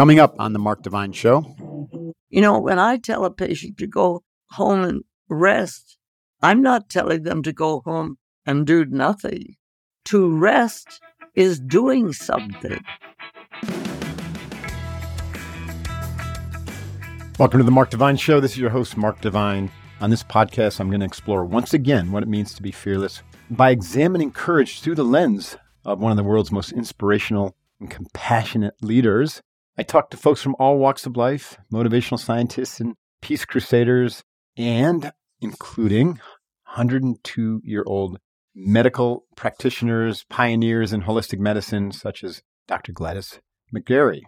Coming up on the Mark Divine Show. You know, when I tell a patient to go home and rest, I'm not telling them to go home and do nothing. To rest is doing something. Welcome to the Mark Divine Show. This is your host, Mark Divine. On this podcast, I'm going to explore once again what it means to be fearless by examining courage through the lens of one of the world's most inspirational and compassionate leaders. I talk to folks from all walks of life, motivational scientists and peace crusaders, and including 102 year old medical practitioners, pioneers in holistic medicine, such as Dr. Gladys McGarey.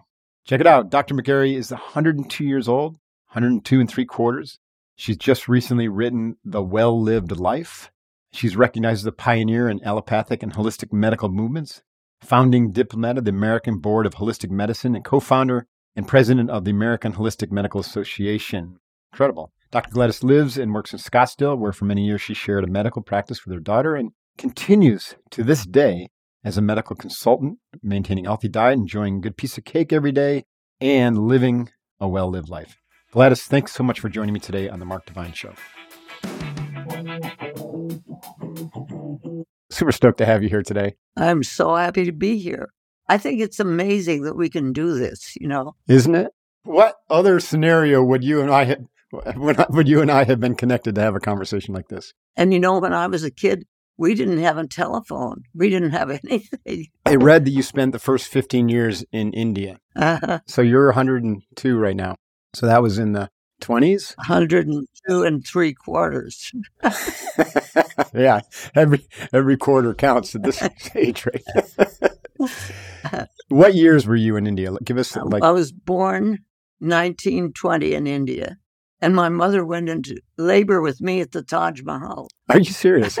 Check it out. Dr. McGarey is 102 years old, 102 and three quarters. She's just recently written The Well Lived Life. She's recognized as a pioneer in allopathic and holistic medical movements founding diplomate of the American Board of Holistic Medicine and co founder and president of the American Holistic Medical Association. Incredible. Dr. Gladys lives and works in Scottsdale, where for many years she shared a medical practice with her daughter and continues to this day as a medical consultant, maintaining a healthy diet, enjoying a good piece of cake every day, and living a well lived life. Gladys, thanks so much for joining me today on the Mark Divine Show. Super stoked to have you here today. I'm so happy to be here. I think it's amazing that we can do this, you know. Isn't it? What other scenario would you and I have, would you and I have been connected to have a conversation like this? And you know, when I was a kid, we didn't have a telephone. We didn't have anything. I read that you spent the first 15 years in India. Uh-huh. So you're 102 right now. So that was in the 20s? 102 and three quarters. yeah, every every quarter counts at this age, right? what years were you in India? Give us like I was born 1920 in India, and my mother went into labor with me at the Taj Mahal. Are you serious?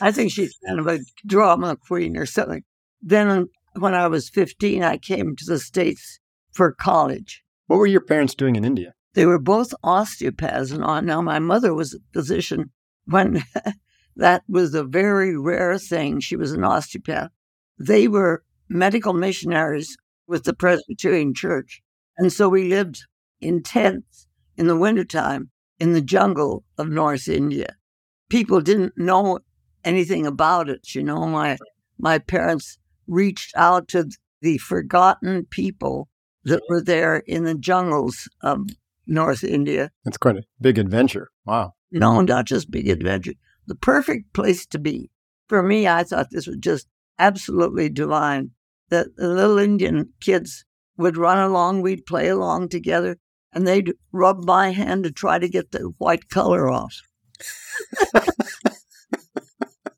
I think she's kind of a drama queen or something. Then um, when I was 15, I came to the States for college. What were your parents doing in India? They were both osteopaths. And now my mother was a physician when that was a very rare thing. She was an osteopath. They were medical missionaries with the Presbyterian Church. And so we lived in tents in the wintertime in the jungle of North India. People didn't know anything about it. You know, my, my parents reached out to the forgotten people that were there in the jungles of North India. That's quite a big adventure. Wow. No, not just big adventure. The perfect place to be. For me, I thought this was just absolutely divine. That the little Indian kids would run along, we'd play along together, and they'd rub my hand to try to get the white color off.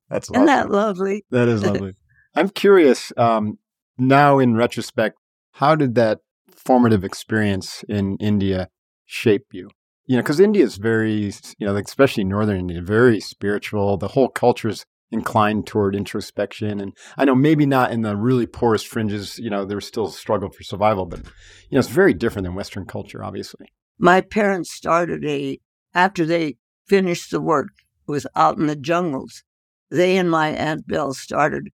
That's Isn't that lovely? That is lovely. I'm curious um, now, in retrospect, how did that formative experience in India shape you? You know, because India is very, you know, especially northern India, very spiritual. The whole culture is inclined toward introspection. And I know maybe not in the really poorest fringes, you know, there's still a struggle for survival, but, you know, it's very different than Western culture, obviously. My parents started a, after they finished the work, was out in the jungles. They and my Aunt Belle started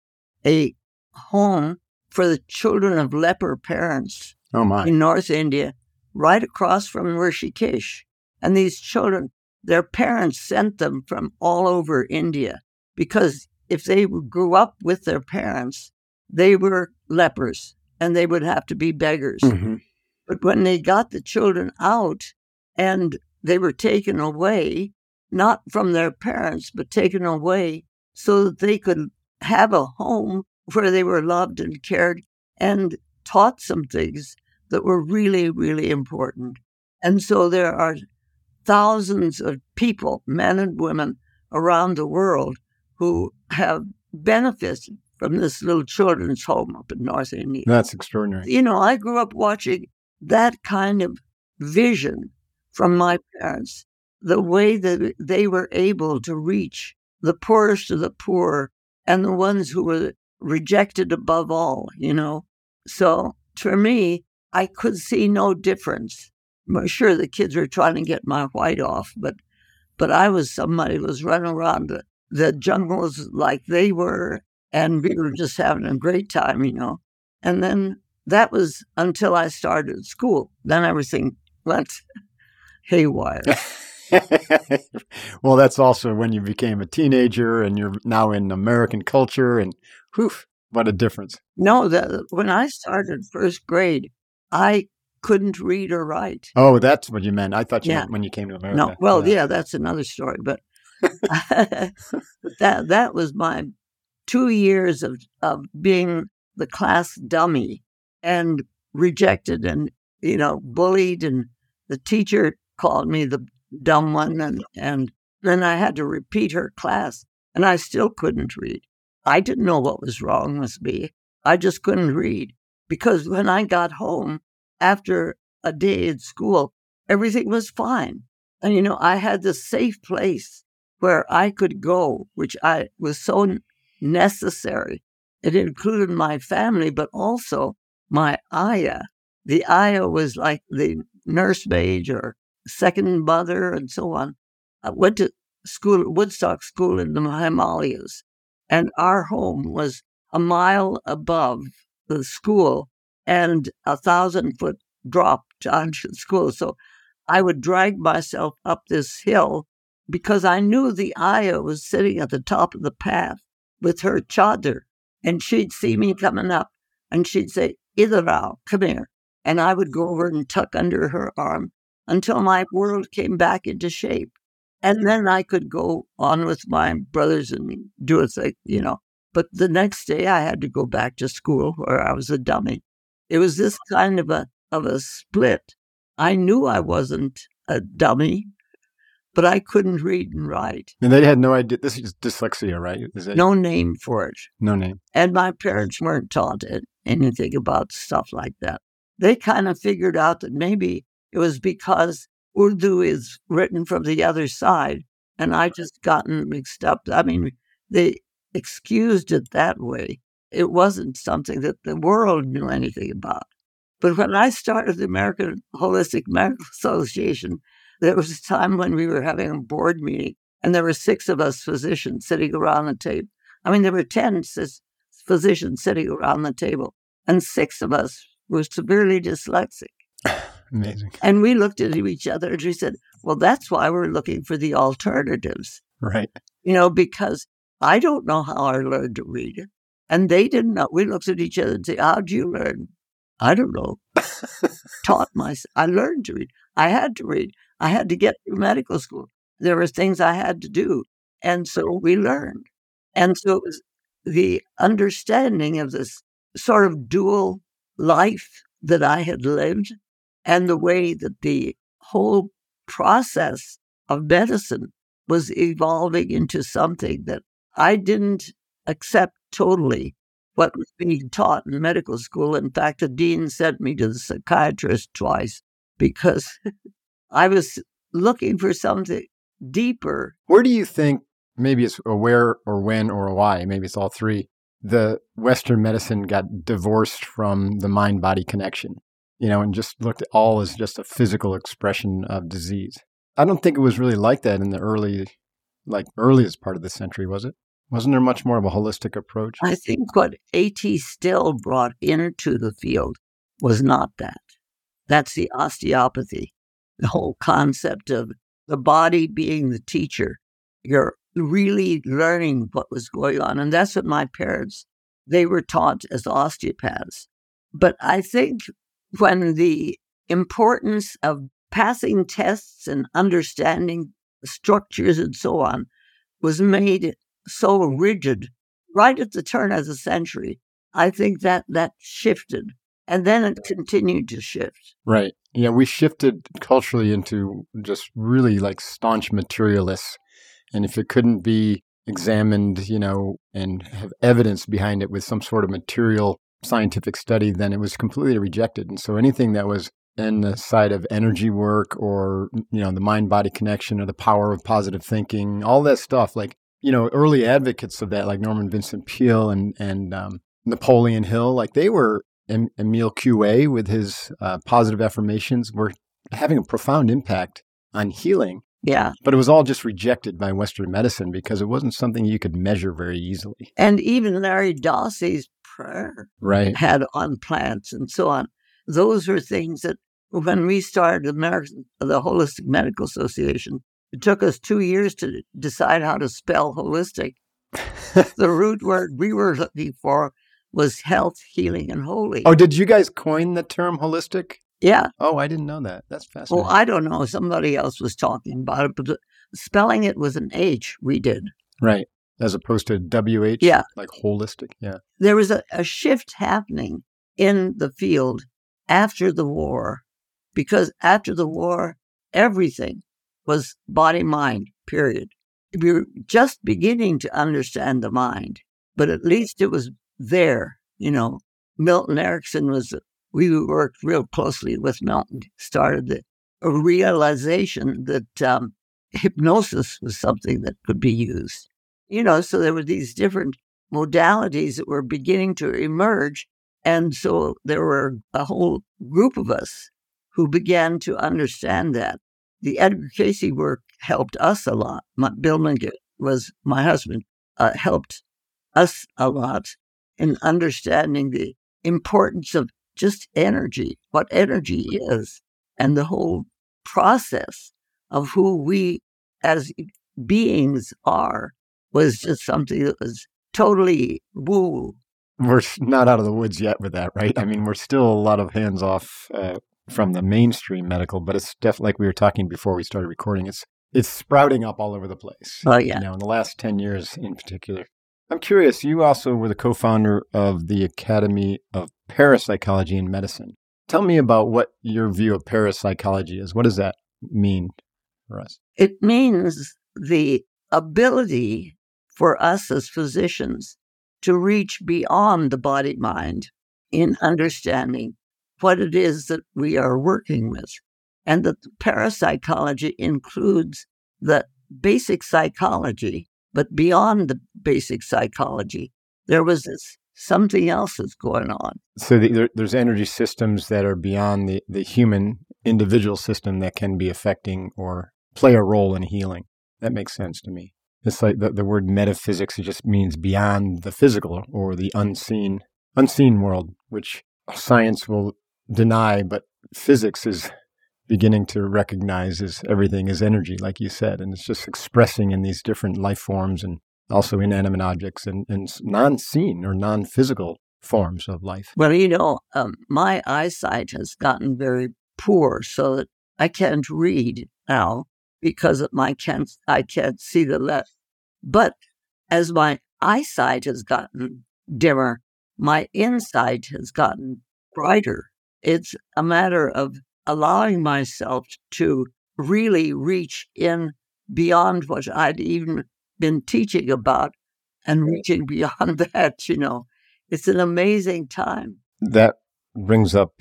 a home for the children of leper parents oh my. in North India right across from Rishikesh. And these children, their parents sent them from all over India because if they grew up with their parents, they were lepers and they would have to be beggars. Mm-hmm. But when they got the children out and they were taken away, not from their parents, but taken away so that they could have a home where they were loved and cared and taught some things that were really, really important. And so there are thousands of people, men and women around the world, who have benefited from this little children's home up in North India. That's extraordinary. You know, I grew up watching that kind of vision from my parents, the way that they were able to reach the poorest of the poor and the ones who were rejected above all, you know. So for me, I could see no difference. Sure the kids were trying to get my white off, but but I was somebody who was running around the, the jungles like they were, and we were just having a great time, you know. And then that was until I started school. Then everything went haywire. well, that's also when you became a teenager and you're now in American culture, and whew, what a difference. No, the, when I started first grade, I couldn't read or write. Oh, that's what you meant. I thought you Yeah. meant when you came to America. No, well, yeah, that's another story. But that that was my two years of of being the class dummy and rejected and you know bullied, and the teacher called me the dumb one, and and then I had to repeat her class, and I still couldn't read. I didn't know what was wrong with me. I just couldn't read because when I got home after a day at school, everything was fine. And, you know, I had this safe place where I could go, which I was so necessary. It included my family, but also my ayah. The ayah was like the nursemaid or second mother and so on. I went to school Woodstock School in the Himalayas, and our home was a mile above the school and a thousand foot drop to school. So I would drag myself up this hill because I knew the ayah was sitting at the top of the path with her chadar, and she'd see me coming up, and she'd say, "Idarao, come here," and I would go over and tuck under her arm until my world came back into shape, and then I could go on with my brothers and do a thing, you know. But the next day, I had to go back to school where I was a dummy. It was this kind of a of a split. I knew I wasn't a dummy, but I couldn't read and write. And they had no idea. This is dyslexia, right? Is it? No name for it. No name. And my parents weren't taught it- anything about stuff like that. They kind of figured out that maybe it was because Urdu is written from the other side, and I just gotten mixed up. I mean, they excused it that way. It wasn't something that the world knew anything about. But when I started the American Holistic Medical Association, there was a time when we were having a board meeting, and there were six of us physicians sitting around the table. I mean, there were 10 phys- physicians sitting around the table, and six of us were severely dyslexic. Amazing. And we looked at each other and we said, well, that's why we're looking for the alternatives, Right. you know, because I don't know how I learned to read it. And they didn't know. We looked at each other and said, how'd you learn? I don't know. Taught myself. I learned to read. I had to read. I had to get through medical school. There were things I had to do. And so we learned. And so it was the understanding of this sort of dual life that I had lived and the way that the whole process of medicine was evolving into something that I didn't accept totally what was being taught in medical school. In fact, the dean sent me to the psychiatrist twice because I was looking for something deeper. Where do you think, maybe it's a where or when or why, maybe it's all three, the Western medicine got divorced from the mind body connection, you know, and just looked at all as just a physical expression of disease? I don't think it was really like that in the early, like earliest part of the century, was it? Wasn't there much more of a holistic approach? I think what A.T. Still brought into the field was not that. That's the osteopathy, the whole concept of the body being the teacher. You're really learning what was going on. And that's what my parents, they were taught as osteopaths. But I think when the importance of passing tests and understanding structures and so on was made so rigid right at the turn of the century, I think that that shifted. And then it continued to shift. Right. Yeah, we shifted culturally into just really like staunch materialists. And if it couldn't be examined, you know, and have evidence behind it with some sort of material scientific study, then it was completely rejected. And so anything that was the side of energy work or, you know, the mind body connection or the power of positive thinking, all that stuff, like, you know, early advocates of that, like Norman Vincent Peale and, and um, Napoleon Hill, like they were, Emile Coué with his uh, positive affirmations were having a profound impact on healing. Yeah. But it was all just rejected by Western medicine because it wasn't something you could measure very easily. And even Larry Dossey's prayer Right. had on plants and so on. Those were things that when we started American, the Holistic Medical Association, it took us two years to decide how to spell holistic. the root word we were looking for was health, healing, and holy. Oh, did you guys coin the term holistic? yeah. Oh, I didn't know that. That's fascinating. Well, I don't know. Somebody else was talking about it, but the- spelling it with an H, we did. right. As opposed to WH? Yeah. Like holistic. Yeah. There was a, a shift happening in the field after the war, because after the war, everything was body mind, period. We were just beginning to understand the mind, but at least it was there. You know, Milton Erickson was, we worked real closely with Milton, started the a realization that um, hypnosis was something that could be used. You know, so there were these different modalities that were beginning to emerge. And so there were a whole group of us who began to understand that. The Edgar Cayce work helped us a lot. My, Bill Mingus was my husband, uh, helped us a lot in understanding the importance of just energy, what energy is, and the whole process of who we as beings are was just something that was totally woo. We're not out of the woods yet with that, right? I mean, we're still a lot of hands off uh, from the mainstream medical, but it's definitely like we were talking before we started recording. It's it's sprouting up all over the place. Oh, yeah. You know, in the last ten years in particular. I'm curious. You also were the co-founder of the Academy of Parapsychology and Medicine. Tell me about what your view of parapsychology is. What does that mean for us? It means the ability for us as physicians to reach beyond the body mind in understanding what it is that we are working with. And that parapsychology includes the basic psychology, but beyond the basic psychology, there was this something else that's going on. So the, there, there's energy systems that are beyond the, the human individual system that can be affecting or play a role in healing. That makes sense to me. It's like the, the word metaphysics it just means beyond the physical or the unseen unseen world, which science will deny, but physics is beginning to recognize as everything is energy, like you said, and it's just expressing in these different life forms and also inanimate objects and, and non-seen or non-physical forms of life. Well, you know, um, my eyesight has gotten very poor, so that I can't read now because my can't I can't see the left. But as my eyesight has gotten dimmer, my insight has gotten brighter. It's a matter of allowing myself to really reach in beyond what I'd even been teaching about and reaching beyond that, you know. It's an amazing time. That brings up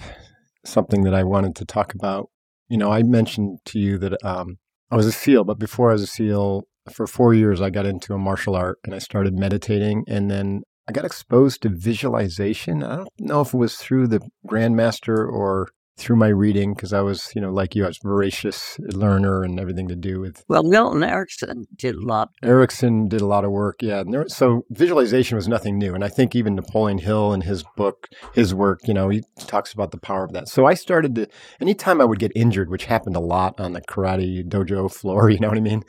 something that I wanted to talk about. You know, I mentioned to you that um, I was a SEAL, but before I was a SEAL, for four years, I got into a martial art and I started meditating. And then I got exposed to visualization. I don't know if it was through the Grandmaster or through my reading, because I was, you know, like you, I was a voracious learner and everything to do with Well, Milton Erickson did a lot. Erickson did a lot of work. Yeah. There, so visualization was nothing new. And I think even Napoleon Hill in his book, his work, you know, he talks about the power of that. So I started to, anytime I would get injured, which happened a lot on the karate dojo floor, you know what I mean?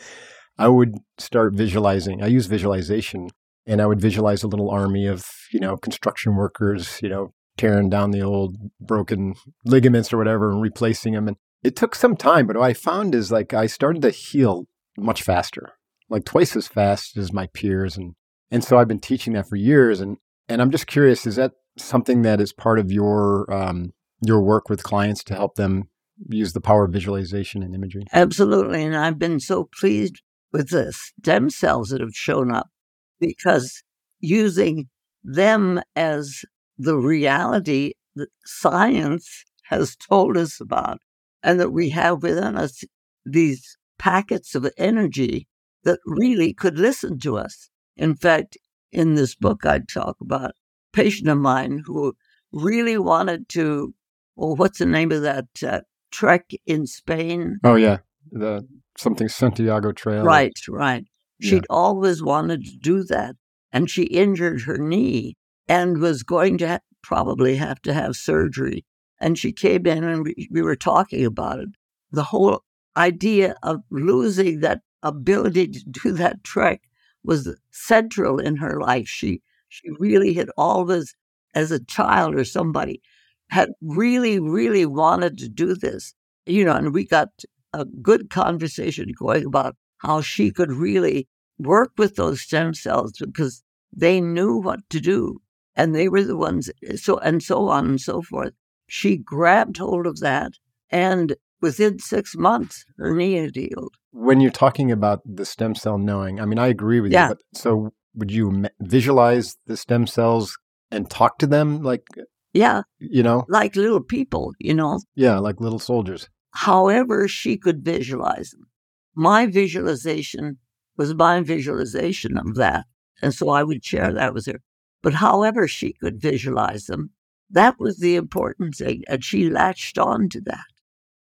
I would start visualizing. I use visualization and I would visualize a little army of, you know, construction workers, you know, tearing down the old broken ligaments or whatever and replacing them. And it took some time, but what I found is like I started to heal much faster, like twice as fast as my peers. And, and so I've been teaching that for years. And, and I'm just curious, is that something that is part of your, um, your work with clients to help them use the power of visualization and imagery? Absolutely. And I've been so pleased with the stem cells that have shown up because using them as the reality that science has told us about and that we have within us these packets of energy that really could listen to us. In fact, in this book, I talk about a patient of mine who really wanted to, well, what's the name of that uh, trek in Spain? Oh, yeah. The something Santiago Trail. Right, right. She'd yeah. always wanted to do that. And she injured her knee and was going to ha- probably have to have surgery. And she came in and we, we were talking about it. The whole idea of losing that ability to do that trek was central in her life. She she really had always, as a child or somebody, had really, really wanted to do this. You know, and we got a good conversation going about how she could really work with those stem cells because they knew what to do and they were the ones eh, so and so on and so forth. She grabbed hold of that and within six months her knee had healed. When you're talking about the stem cell knowing i mean i agree with yeah. you but so would you visualize the stem cells and talk to them like yeah. you know? Like little people you know? Yeah like little soldiers. However she could visualize them. My visualization was my visualization of that. And so I would share that with her. But however she could visualize them, that was the important thing. And she latched on to that.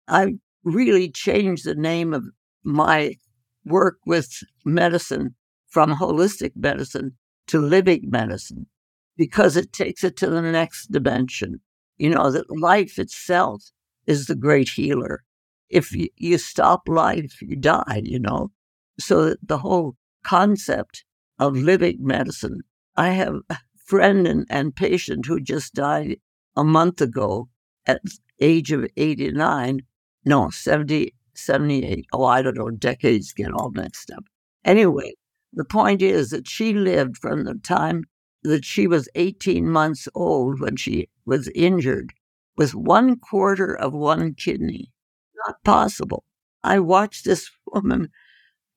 I really changed the name of my work with medicine from holistic medicine to living medicine because it takes it to the next dimension. You know, that life itself is the great healer. If you, stop life, you die, you know. So the whole concept of living medicine. I have a friend and, and patient who just died a month ago at age of 89. No, 70, 78. Oh, I don't know. Decades get all mixed up. Anyway, the point is that she lived from the time that she was 18 months old when she was injured with one quarter of one kidney. Not possible. I watched this woman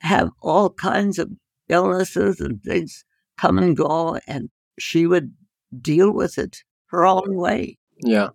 have all kinds of illnesses and things come and go, and she would deal with it her own way. Yeah.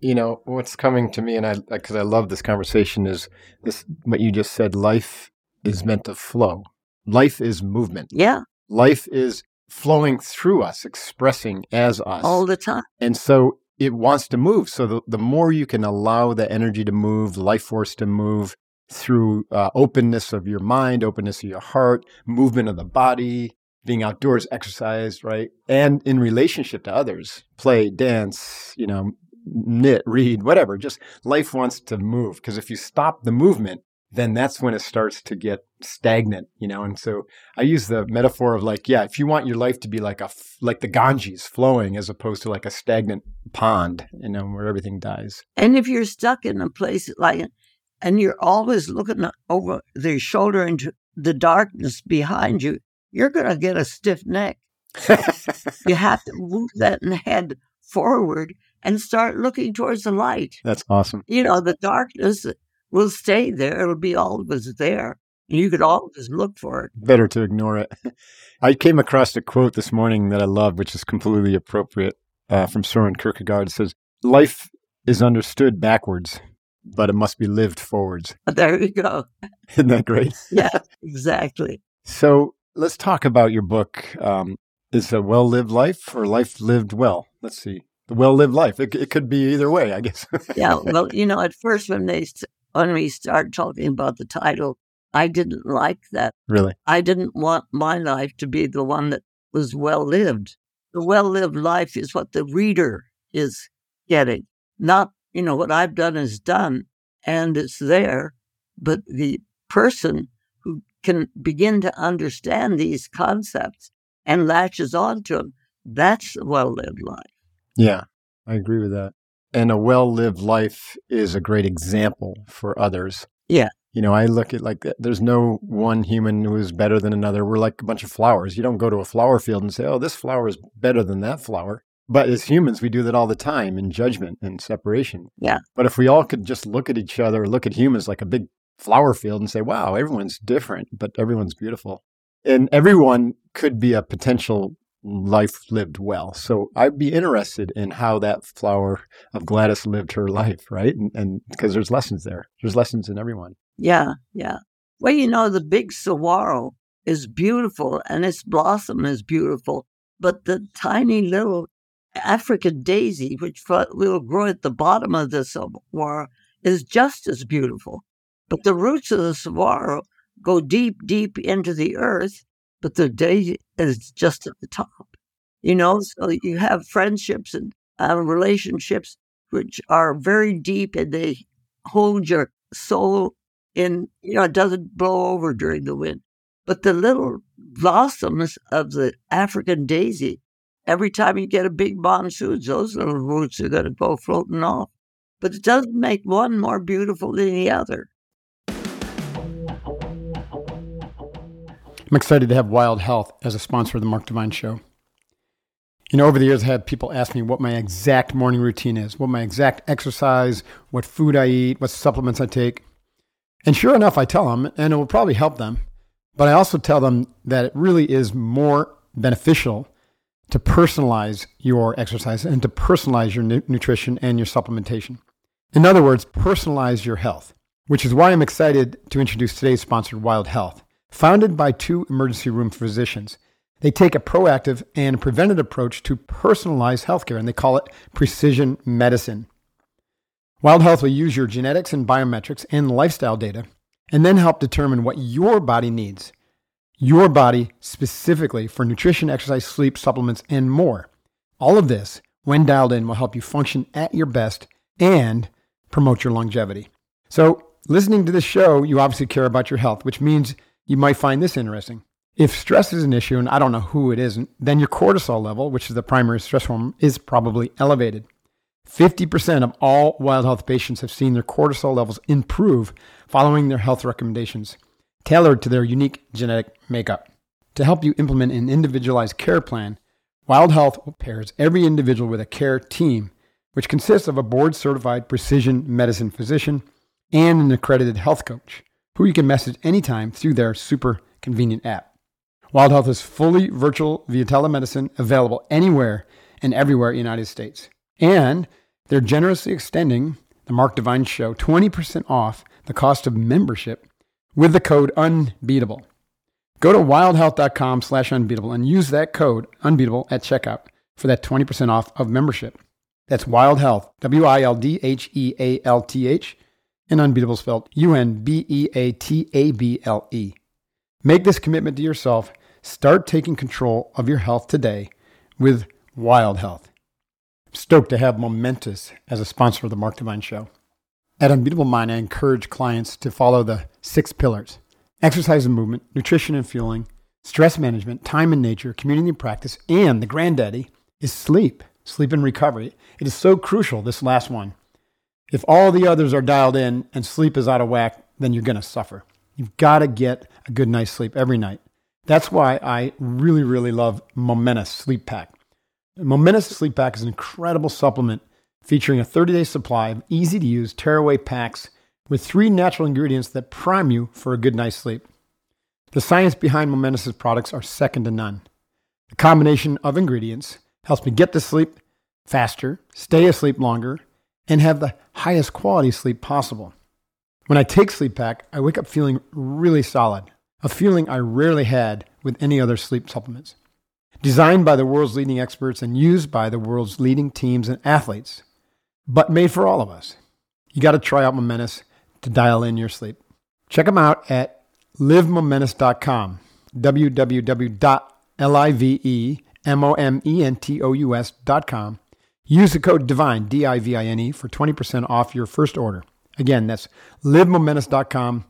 You know, what's coming to me, and I, because I love this conversation, is this what you just said life is meant to flow. Life is movement. Yeah. Life is flowing through us, expressing as us. All the time. And so it wants to move. So the, the more you can allow the energy to move, life force to move through uh, openness of your mind, openness of your heart, movement of the body, being outdoors, exercise, right? And in relationship to others, play, dance, you know, knit, read, whatever. Just life wants to move. Because if you stop the movement, then that's when it starts to get stagnant, you know. And so I use the metaphor of like, yeah, if you want your life to be like a like the Ganges flowing as opposed to like a stagnant pond, you know, where everything dies. And if you're stuck in a place like, and you're always looking over the shoulder into the darkness behind you, you're going to get a stiff neck. you have to move that head forward and start looking towards the light. That's awesome. You know, the darkness will stay there. It'll be always there. And you could always look for it. Better to ignore it. I came across a quote this morning that I love, which is completely appropriate uh, from Soren Kierkegaard. It says, Life is understood backwards, but it must be lived forwards. There you go. Isn't that great? yeah, exactly. So let's talk about your book. Um, is a well lived life or life lived well? Let's see. The well lived life. It, it could be either way, I guess. yeah. Well, you know, at first when they when we started talking about the title, I didn't like that. Really? I didn't want my life to be the one that was well lived. The well lived life is what the reader is getting, not, you know, what I've done is done and it's there, but the person who can begin to understand these concepts and latches onto them, that's a well lived life. Yeah, I agree with that and a well lived life is a great example for others. Yeah. You know, I look at like there's no one human who is better than another. We're like a bunch of flowers. You don't go to a flower field and say, oh, this flower is better than that flower. But as humans, we do that all the time in judgment and separation. Yeah. But if we all could just look at each other, look at humans like a big flower field and say, wow, everyone's different, but everyone's beautiful. And everyone could be a potential life lived well. So I'd be interested in how that flower of Gladys lived her life, right? And because there's lessons there. There's lessons in everyone. Yeah, yeah. Well, you know, the big saguaro is beautiful and its blossom is beautiful, but the tiny little African daisy, which will grow at the bottom of the saguaro, is just as beautiful. But the roots of the saguaro go deep, deep into the earth, but the daisy is just at the top. You know, so you have friendships and uh, relationships which are very deep and they hold your soul in, you know, it doesn't blow over during the wind. But the little blossoms of the African daisy, every time you get a big monsoon, those little roots are going to go floating off. But it doesn't make one more beautiful than the other. I'm excited to have Wild Health as a sponsor of the Mark Divine Show. You know, over the years, I had people ask me what my exact morning routine is, what my exact exercise, what food I eat, what supplements I take. And sure enough, I tell them, and it will probably help them. But I also tell them that it really is more beneficial to personalize your exercise and to personalize your nu- nutrition and your supplementation. In other words, personalize your health, which is why I'm excited to introduce today's sponsor, Wild Health. Founded by two emergency room physicians, they take a proactive and preventive approach to personalized healthcare, and they call it precision medicine. Wild Health will use your genetics and biometrics and lifestyle data and then help determine what your body needs. Your body specifically for nutrition, exercise, sleep, supplements, and more. All of this, when dialed in, will help you function at your best and promote your longevity. So, listening to this show, you obviously care about your health, which means you might find this interesting. If stress is an issue, and I don't know who it isn't, then your cortisol level, which is the primary stress hormone, is probably elevated. 50% of all Wild Health patients have seen their cortisol levels improve following their health recommendations, tailored to their unique genetic makeup. To help you implement an individualized care plan, Wild Health pairs every individual with a care team, which consists of a board certified precision medicine physician and an accredited health coach who you can message anytime through their super convenient app. Wild Health is fully virtual via telemedicine, available anywhere and everywhere in the United States. And they're generously extending the Mark Divine Show 20% off the cost of membership with the code UNBEATABLE. Go to wildhealth.com slash unbeatable and use that code unbeatable at checkout for that 20% off of membership. That's Wild Health, W I L D H E A L T H and unbeatable spelled U N B E A T A B L E. Make this commitment to yourself. Start taking control of your health today with Wild Health. I'm stoked to have Momentous as a sponsor of the Mark Divine Show. At Unbeatable Mind, I encourage clients to follow the six pillars exercise and movement, nutrition and fueling, stress management, time and nature, community and practice, and the granddaddy is sleep, sleep and recovery. It is so crucial, this last one. If all the others are dialed in and sleep is out of whack, then you're going to suffer. You've got to get a good night's sleep every night. That's why I really, really love Momentous Sleep Pack. Momentous Sleep Pack is an incredible supplement featuring a 30 day supply of easy to use tearaway packs with three natural ingredients that prime you for a good night's sleep. The science behind Momentous's products are second to none. The combination of ingredients helps me get to sleep faster, stay asleep longer, and have the highest quality sleep possible. When I take Sleep Pack, I wake up feeling really solid, a feeling I rarely had with any other sleep supplements. Designed by the world's leading experts and used by the world's leading teams and athletes, but made for all of us. You got to try out Momentous to dial in your sleep. Check them out at livemomentous.com, www.livemomentous.com Use the code DIVINE, D I V I N E, for 20% off your first order. Again, that's livemomentous.com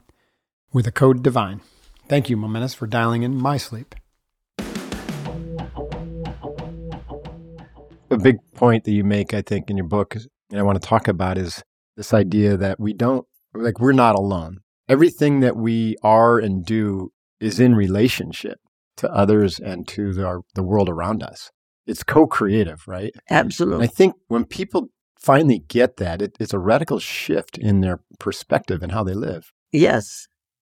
with the code DIVINE. Thank you, Momentous, for dialing in my sleep. A big point that you make, I think, in your book, and I want to talk about is this idea that we don't, like, we're not alone. Everything that we are and do is in relationship to others and to the, our, the world around us it's co-creative, right? Absolutely. And I think when people finally get that, it, it's a radical shift in their perspective and how they live. Yes.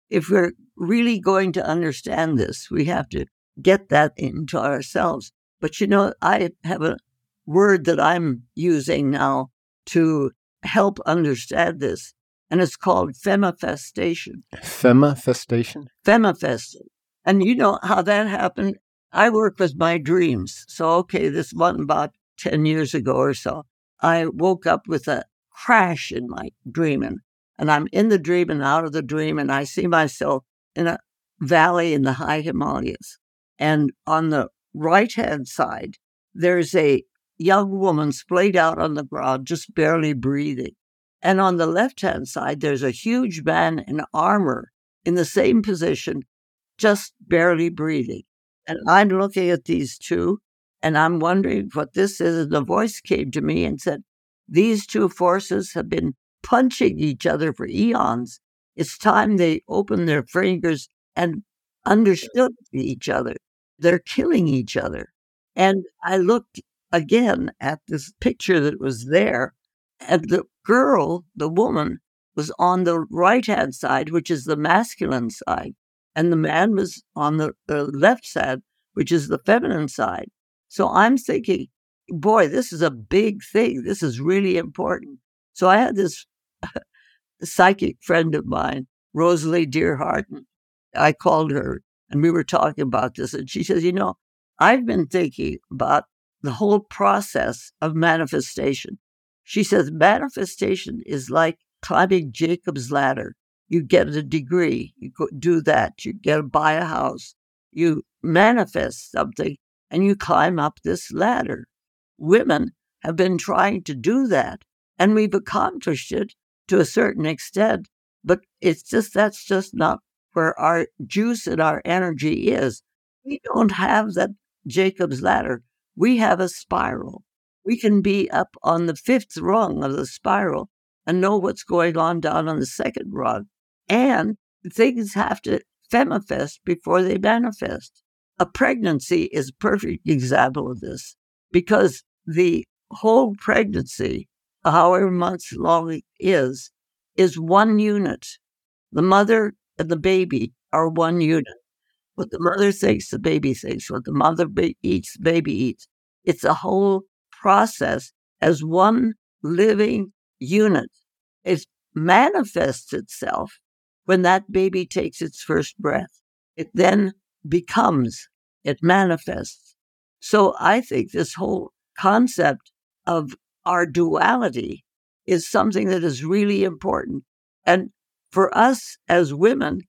If we're really going to understand this, we have to get that into ourselves. But you know, I have a word that I'm using now to help understand this, and it's called femifestation. Femifestation? Femifestation. And you know how that happened? I work with my dreams. So, okay, this one about 10 years ago or so, I woke up with a crash in my dreaming. And I'm in the dream and out of the dream, and I see myself in a valley in the high Himalayas. And on the right hand side, there's a young woman splayed out on the ground, just barely breathing. And on the left hand side, there's a huge man in armor in the same position, just barely breathing. And I'm looking at these two and I'm wondering what this is. And the voice came to me and said, These two forces have been punching each other for eons. It's time they opened their fingers and understood each other. They're killing each other. And I looked again at this picture that was there, and the girl, the woman, was on the right hand side, which is the masculine side, and the man was on the, the left side, which is the feminine side. So I'm thinking, boy, this is a big thing. This is really important. So I had this psychic friend of mine, Rosalie Dearharton. I called her and we were talking about this. And she says, You know, I've been thinking about the whole process of manifestation. She says, Manifestation is like climbing Jacob's ladder. You get a degree, you do that, you get to buy a house, you manifest something, and you climb up this ladder. Women have been trying to do that, and we've accomplished it to a certain extent, but it's just that's just not where our juice and our energy is. We don't have that Jacob's ladder. We have a spiral. We can be up on the fifth rung of the spiral and know what's going on down on the second rung. And things have to femifest before they manifest. A pregnancy is a perfect example of this because the whole pregnancy, however months long it is, is one unit. The mother and the baby are one unit. What the mother thinks, the baby thinks. What the mother be- eats, the baby eats. It's a whole process as one living unit. It manifests itself when that baby takes its first breath. It then becomes, it manifests. So I think this whole concept of our duality is something that is really important. And for us as women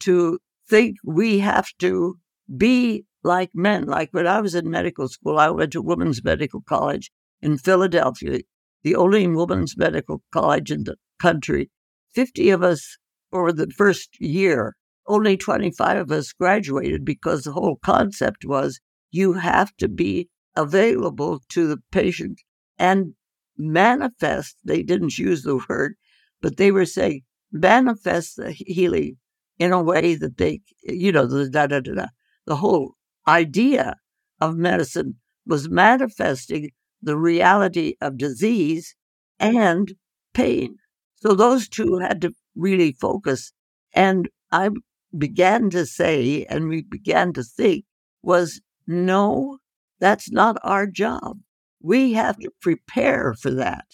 to think we have to be like men. Like when I was in medical school, I went to Women's Medical College in Philadelphia, the only women's medical college in the country. 50 of us over the first year, only 25 of us graduated because the whole concept was you have to be available to the patient and manifest. They didn't use the word, but they were saying manifest the healing in a way that they, you know, the da da da da. The whole idea of medicine was manifesting the reality of disease and pain. So those two had to really focus. And I began to say, and we began to think, was no, that's not our job. We have to prepare for that.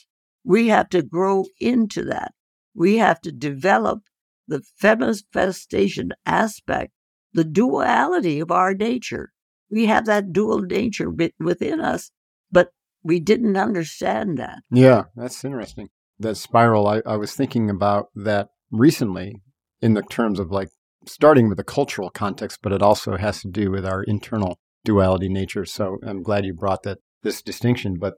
We have to grow into that. We have to develop the femifestation aspect, the duality of our nature. We have that dual nature within us, but we didn't understand that. Yeah, that's interesting. That spiral, I, I was thinking about that recently in the terms of like starting with the cultural context, but it also has to do with our internal duality nature. So I'm glad you brought that this distinction. But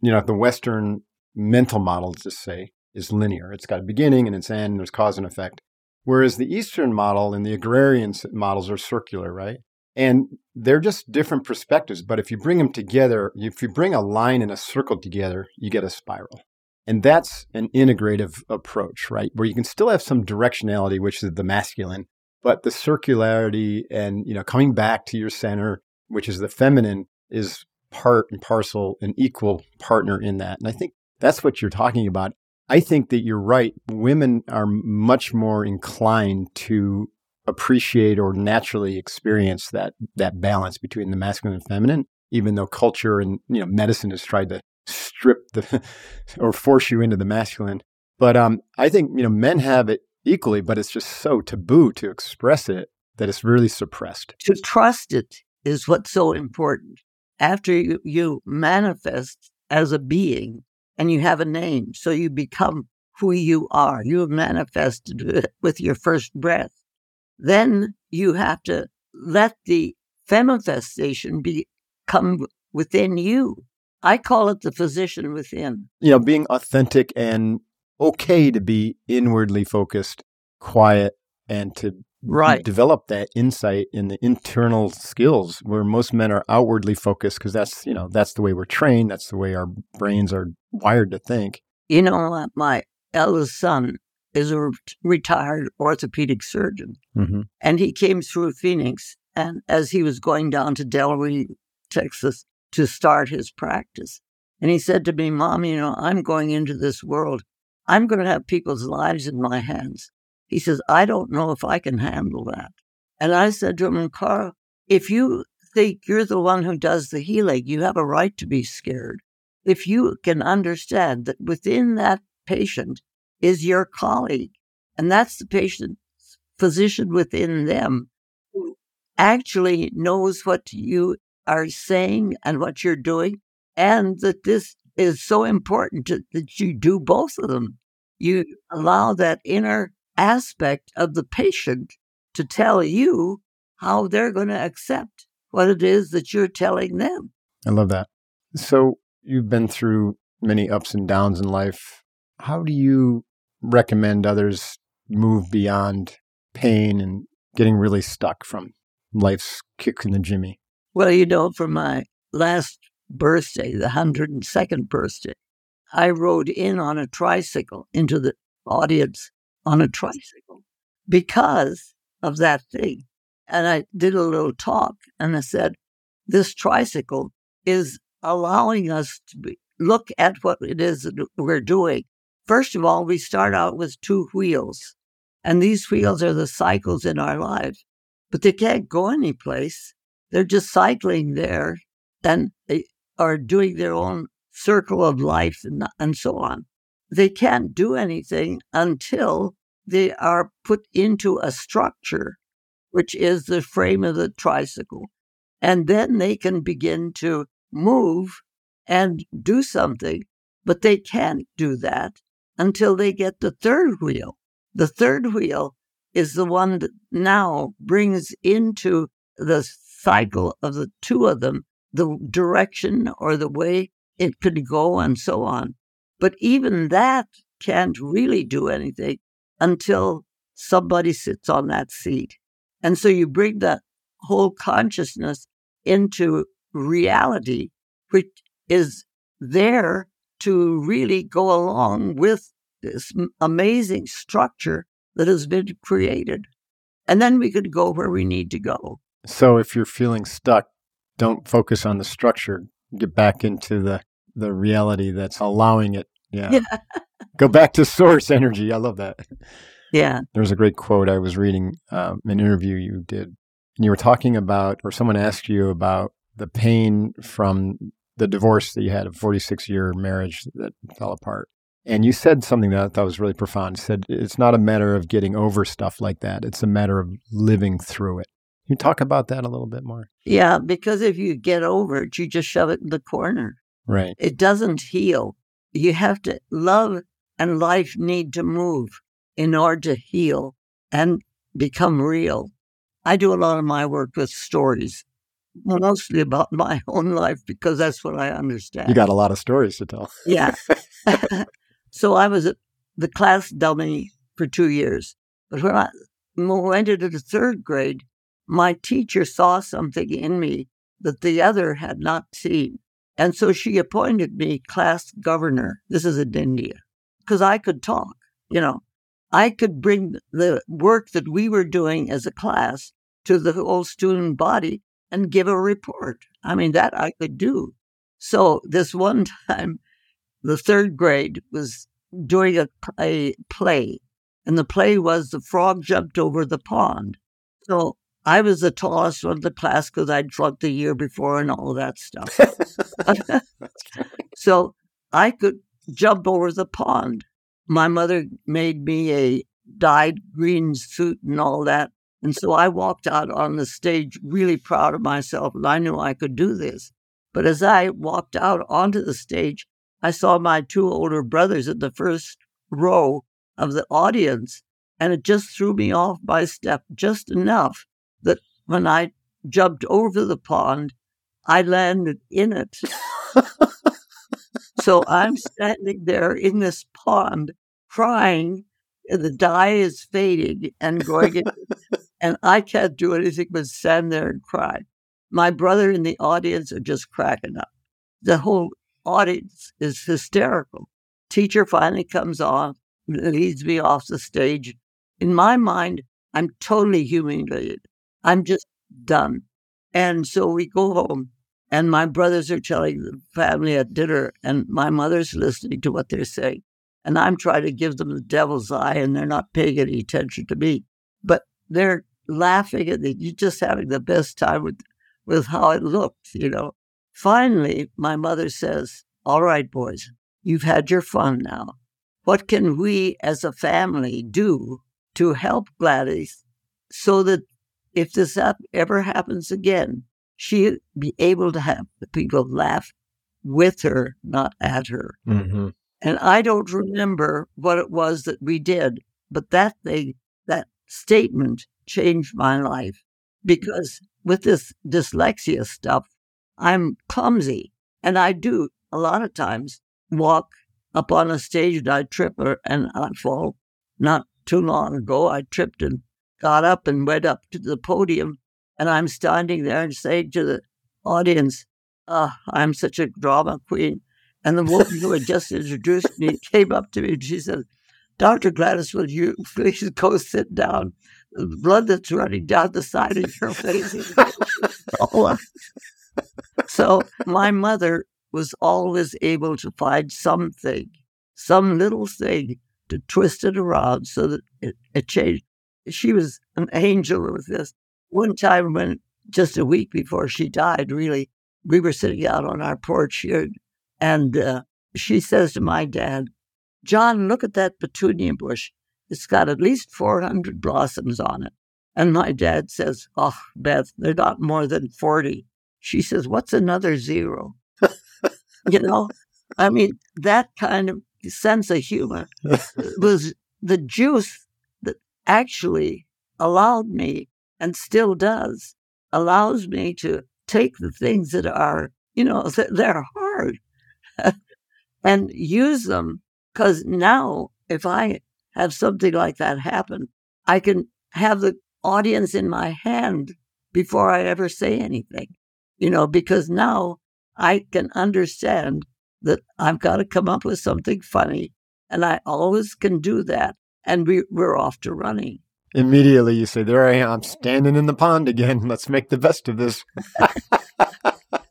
you know, the Western mental model, just say, is linear. It's got a beginning and its end, and there's cause and effect. Whereas the Eastern model and the agrarian models are circular, right? And they're just different perspectives. But if you bring them together, if you bring a line and a circle together, you get a spiral. And that's an integrative approach, right? Where you can still have some directionality, which is the masculine, but the circularity and, you know, coming back to your center, which is the feminine, is part and parcel, an equal partner in that. And I think that's what you're talking about. I think that you're right. Women are much more inclined to appreciate or naturally experience that that balance between the masculine and feminine, even though culture and you know medicine has tried to strip the or force you into the masculine. But um, I think you know men have it equally, but it's just so taboo to express it that it's really suppressed. To trust it is what's so important. After you, you manifest as a being and you have a name, so you become who you are. You have manifested it with your first breath. Then you have to let the manifestation be come within you. I call it the physician within. You know, being authentic and okay to be inwardly focused, quiet, and to right. develop that insight in the internal skills where most men are outwardly focused because that's, you know, that's the way we're trained. That's the way our brains are wired to think. You know, my eldest son is a retired orthopedic surgeon. Mm-hmm. And he came through Phoenix. And as he was going down to Delray, Texas to start his practice, and he said to me, Mom, you know, I'm going into this world. I'm going to have people's lives in my hands. He says, I don't know if I can handle that. And I said to him, Carl, if you think you're the one who does the healing, you have a right to be scared. If you can understand that within that patient is your colleague, and that's the patient's physician within them who actually knows what you are saying and what you're doing, and that this is so important that you do both of them. You allow that inner aspect of the patient to tell you how they're going to accept what it is that you're telling them. I love that. So you've been through many ups and downs in life. How do you recommend others move beyond pain and getting really stuck from life's kick in the jimmy? Well, you know, for my last birthday, the 102nd birthday, I rode in on a tricycle into the audience on a tricycle because of that thing. And I did a little talk and I said, this tricycle is allowing us to be, look at what it is that we're doing. First of all, we start out with two wheels, and these wheels are the cycles in our lives, but they can't go anyplace. They're just cycling there and they are doing their own circle of life and, and so on. They can't do anything until they are put into a structure, which is the frame of the tricycle. And then they can begin to move and do something, but they can't do that until they get the third wheel. The third wheel is the one that now brings into the cycle of the two of them the direction or the way it could go and so on. But even that can't really do anything until somebody sits on that seat. And so you bring that whole consciousness into reality, which is there to really go along with this amazing structure that has been created. And then we could go where we need to go. So if you're feeling stuck, don't focus on the structure. Get back into the, the reality that's allowing it. Yeah. yeah. go back to source energy. I love that. Yeah. There was a great quote I was reading, um, an interview you did. And you were talking about, or someone asked you about the pain from the divorce that you had, a 46 year marriage that fell apart. And you said something that I thought was really profound. You said, it's not a matter of getting over stuff like that, it's a matter of living through it. Can you talk about that a little bit more? Yeah, because if you get over it, you just shove it in the corner. Right. It doesn't heal. You have to, love and life need to move in order to heal and become real. I do a lot of my work with stories mostly about my own life because that's what I understand. You got a lot of stories to tell. Yeah. so I was the class dummy for two years. But when I went into the third grade, my teacher saw something in me that the other had not seen. And so she appointed me class governor. This is in India because I could talk, you know. I could bring the work that we were doing as a class to the whole student body and give a report. I mean, that I could do. So this one time, the third grade was doing a, a play, and the play was The Frog Jumped Over the Pond. So I was the tallest one in the class because I'd flunked the year before and all that stuff. so I could jump over the pond. My mother made me a dyed green suit and all that. And so I walked out on the stage really proud of myself and I knew I could do this. But as I walked out onto the stage, I saw my two older brothers in the first row of the audience, and it just threw me off my step just enough that when I jumped over the pond, I landed in it. so I'm standing there in this pond crying. And the dye is fading and going, and I can't do anything but stand there and cry. My brother in the audience are just cracking up. The whole audience is hysterical. Teacher finally comes on, leads me off the stage. In my mind, I'm totally humiliated. I'm just done. And so we go home, and my brothers are telling the family at dinner, and my mother's listening to what they're saying. And I'm trying to give them the devil's eye, and they're not paying any attention to me. But they're laughing, at and you're just having the best time with, with how it looked, you know. Finally, my mother says, All right, boys, you've had your fun now. What can we as a family do to help Gladys so that if this ever happens again, she'd be able to have the people laugh with her, not at her. Mm-hmm. And I don't remember what it was that we did, but that thing, that statement changed my life because with this dyslexia stuff, I'm clumsy. And I do a lot of times walk up on a stage and I trip or, and I fall. Not too long ago, I tripped and got up and went up to the podium. And I'm standing there and saying to the audience, oh, I'm such a drama queen. And the woman who had just introduced me came up to me and she said, Dr. Gladys, will you please go sit down? The blood that's running down the side of your face. so my mother was always able to find something, some little thing to twist it around so that it, it changed she was an angel with this. One time when just a week before she died, really, we were sitting out on our porch here, and uh, she says to my dad, John, look at that petunia bush. It's got at least 400 blossoms on it. And my dad says, Oh, Beth, they're not more than 40. She says, What's another zero? you know, I mean, that kind of sense of humor was the juice actually allowed me and still does allows me to take the things that are you know that they're hard and use them because now if i have something like that happen i can have the audience in my hand before i ever say anything you know because now i can understand that i've got to come up with something funny and i always can do that and we, we're off to running. Immediately you say, There I am, standing in the pond again. Let's make the best of this.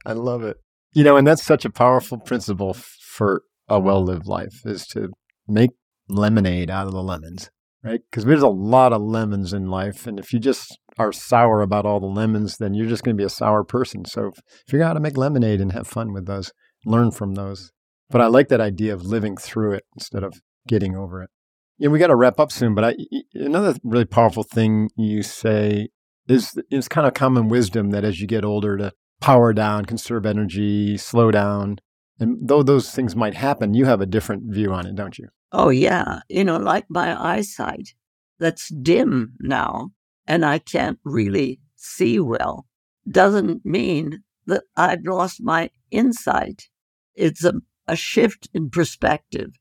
I love it. You know, and that's such a powerful principle for a well lived life is to make lemonade out of the lemons, right? Because there's a lot of lemons in life. And if you just are sour about all the lemons, then you're just going to be a sour person. So figure out how to make lemonade and have fun with those, learn from those. But I like that idea of living through it instead of getting over it. Yeah, we got to wrap up soon, but I, another really powerful thing you say is is kind of common wisdom that as you get older to power down, conserve energy, slow down. And though those things might happen, you have a different view on it, don't you? Oh yeah, you know, like my eyesight that's dim now and I can't really see well doesn't mean that I've lost my insight. It's a, a shift in perspective.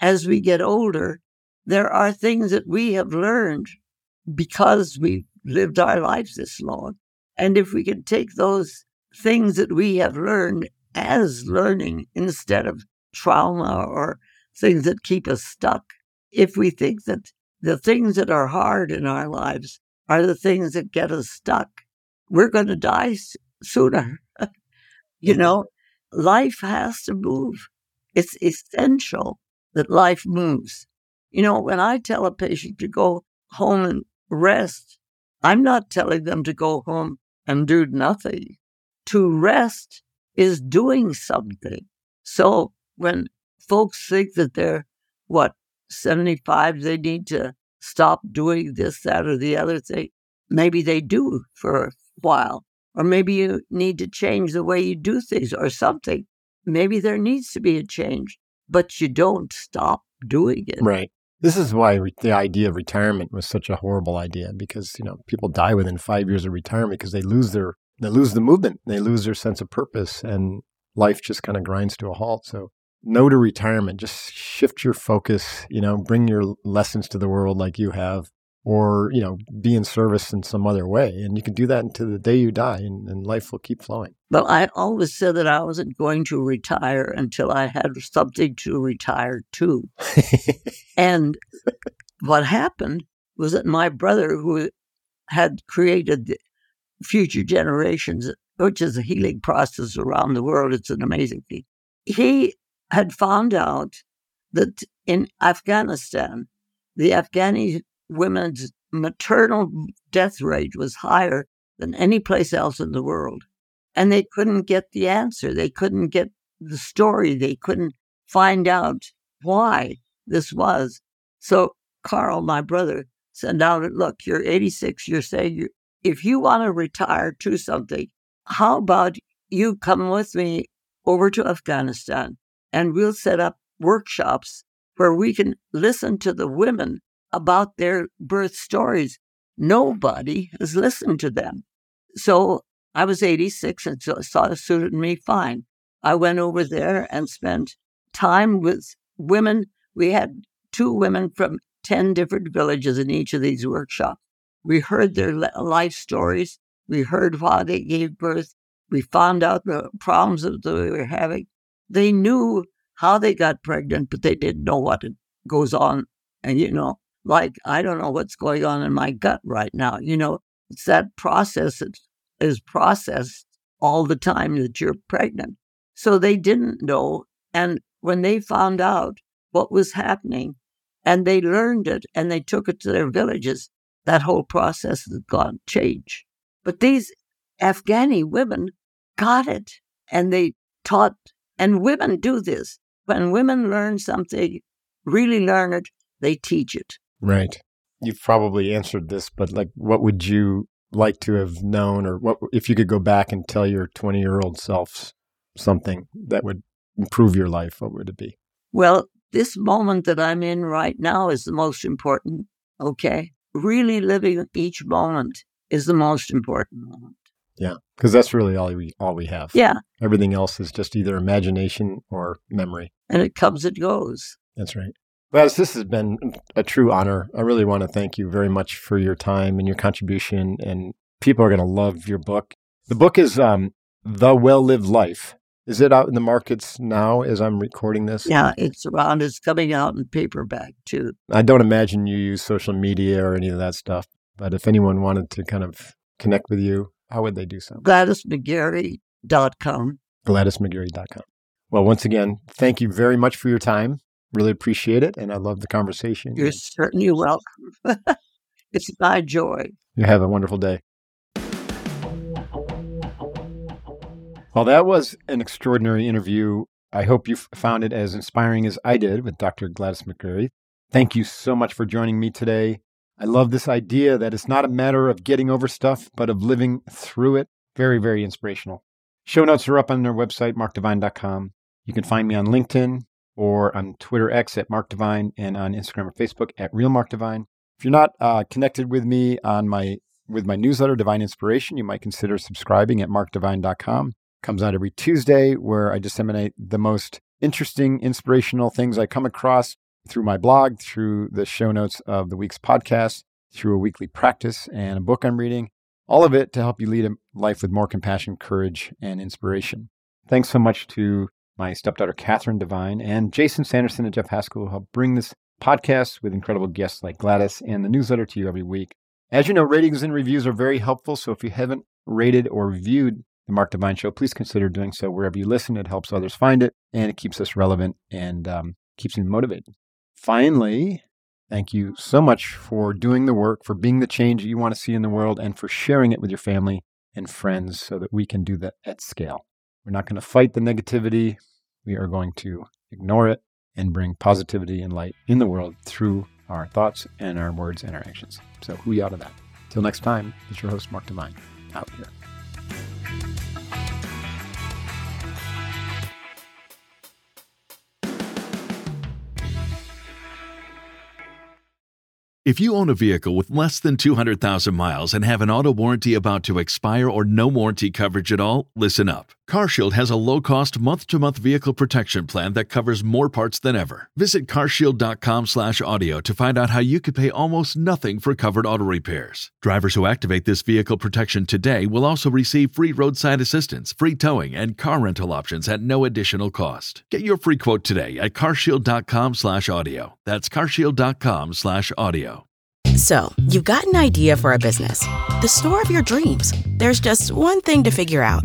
As we get older, there are things that we have learned because we've lived our lives this long. And if we can take those things that we have learned as learning instead of trauma or things that keep us stuck, if we think that the things that are hard in our lives are the things that get us stuck, we're going to die sooner. you know, life has to move. It's essential that life moves. You know, when I tell a patient to go home and rest, I'm not telling them to go home and do nothing. To rest is doing something. So when folks think that they're, what, 75, they need to stop doing this, that, or the other thing, maybe they do for a while. Or maybe you need to change the way you do things or something. Maybe there needs to be a change, but you don't stop doing it. Right. This is why re- the idea of retirement was such a horrible idea because you know people die within five years of retirement because they lose their they lose the movement, they lose their sense of purpose, and life just kind of grinds to a halt. So no to retirement. Just shift your focus. You know, bring your lessons to the world like you have, or you know be in service in some other way. And you can do that until the day you die and, and, life will keep flowing. Well i always said that i wasn't going to retire until i had something to retire to. And what happened was that my brother who had created future generations which is a healing process around the world it's an amazing thing he had found out that in afghanistan the afghani women's maternal death rate was higher than any place else in the world. And they couldn't get the answer. They couldn't get the story. They couldn't find out why this was. So Carl, my brother, sent out, look, you're 86. You're saying you, if you want to retire to something, how about you come with me over to Afghanistan and we'll set up workshops where we can listen to the women about their birth stories. Nobody has listened to them. So I was 86 and so, it suited me fine. I went over there and spent time with women. We had two women from 10 different villages in each of these workshops. We heard their life stories. We heard why they gave birth. We found out the problems that they were having. They knew how they got pregnant, but they didn't know what goes on. And, you know, like, I don't know what's going on in my gut right now. You know, it's that process that is processed all the time that you're pregnant. So they didn't know. And when they found out what was happening and they learned it and they took it to their villages, that whole process has gone change. But these Afghani women got it and they taught, and women do this. When women learn something, really learn it, they teach it. Right. You've probably answered this, but like, what would you like to have known, or what if you could go back and tell your 20 year old self something that would improve your life? What would it be? Well, this moment that I'm in right now is the most important. Okay. Really living each moment is the most important moment. Yeah, because that's really all we all we have. Yeah. Everything else is just either imagination or memory. And it comes and goes. That's right. Well, this has been a true honor. I really want to thank you very much for your time and your contribution. And people are going to love your book. The book is um, The Well Lived Life. Is it out in the markets now as I'm recording this? Yeah, it's around. It's coming out in paperback too. I don't imagine you use social media or any of that stuff. But if anyone wanted to kind of connect with you, how would they do so? GladysMcGarey.com. GladysMcGarey.com. Well, once again, thank you very much for your time. Really appreciate it, and I love the conversation. You're certainly welcome. it's my joy. You have a wonderful day. Well, that was an extraordinary interview. I hope you found it as inspiring as I did with Dr. Gladys McGarey. Thank you so much for joining me today. I love this idea that it's not a matter of getting over stuff, but of living through it. Very, very inspirational. Show notes are up on our website, markdivine.com. You can find me on LinkedIn, or on Twitter X at Mark Divine and on Instagram or Facebook at Real Mark Divine. If you're not uh, connected with me on my with my newsletter Divine Inspiration, you might consider subscribing at markdivine.com. Comes out every Tuesday where I disseminate the most interesting, inspirational things I come across through my blog, through the show notes of the week's podcast, through a weekly practice and a book I'm reading. All of it to help you lead a life with more compassion, courage, and inspiration. Thanks so much to my stepdaughter, Catherine Devine, and Jason Sanderson and Jeff Haskell, who help bring this podcast with incredible guests like Gladys and the newsletter to you every week. As you know, ratings and reviews are very helpful. So if you haven't rated or reviewed the Mark Divine Show, please consider doing so wherever you listen. It helps others find it and it keeps us relevant and um, keeps me motivated. Finally, thank you so much for doing the work, for being the change you want to see in the world, and for sharing it with your family and friends so that we can do that at scale. We're not going to fight the negativity. We are going to ignore it and bring positivity and light in the world through our thoughts and our words and our actions. So, who out of that? Till next time, it's your host, Mark Divine, out here. If you own a vehicle with less than 200,000 miles and have an auto warranty about to expire or no warranty coverage at all, listen up. CarShield has a low-cost month-to-month vehicle protection plan that covers more parts than ever. Visit carshield.com/audio to find out how you could pay almost nothing for covered auto repairs. Drivers who activate this vehicle protection today will also receive free roadside assistance, free towing, and car rental options at no additional cost. Get your free quote today at carshield.com/audio. That's carshield.com/audio. So, you've got an idea for a business, the store of your dreams. There's just one thing to figure out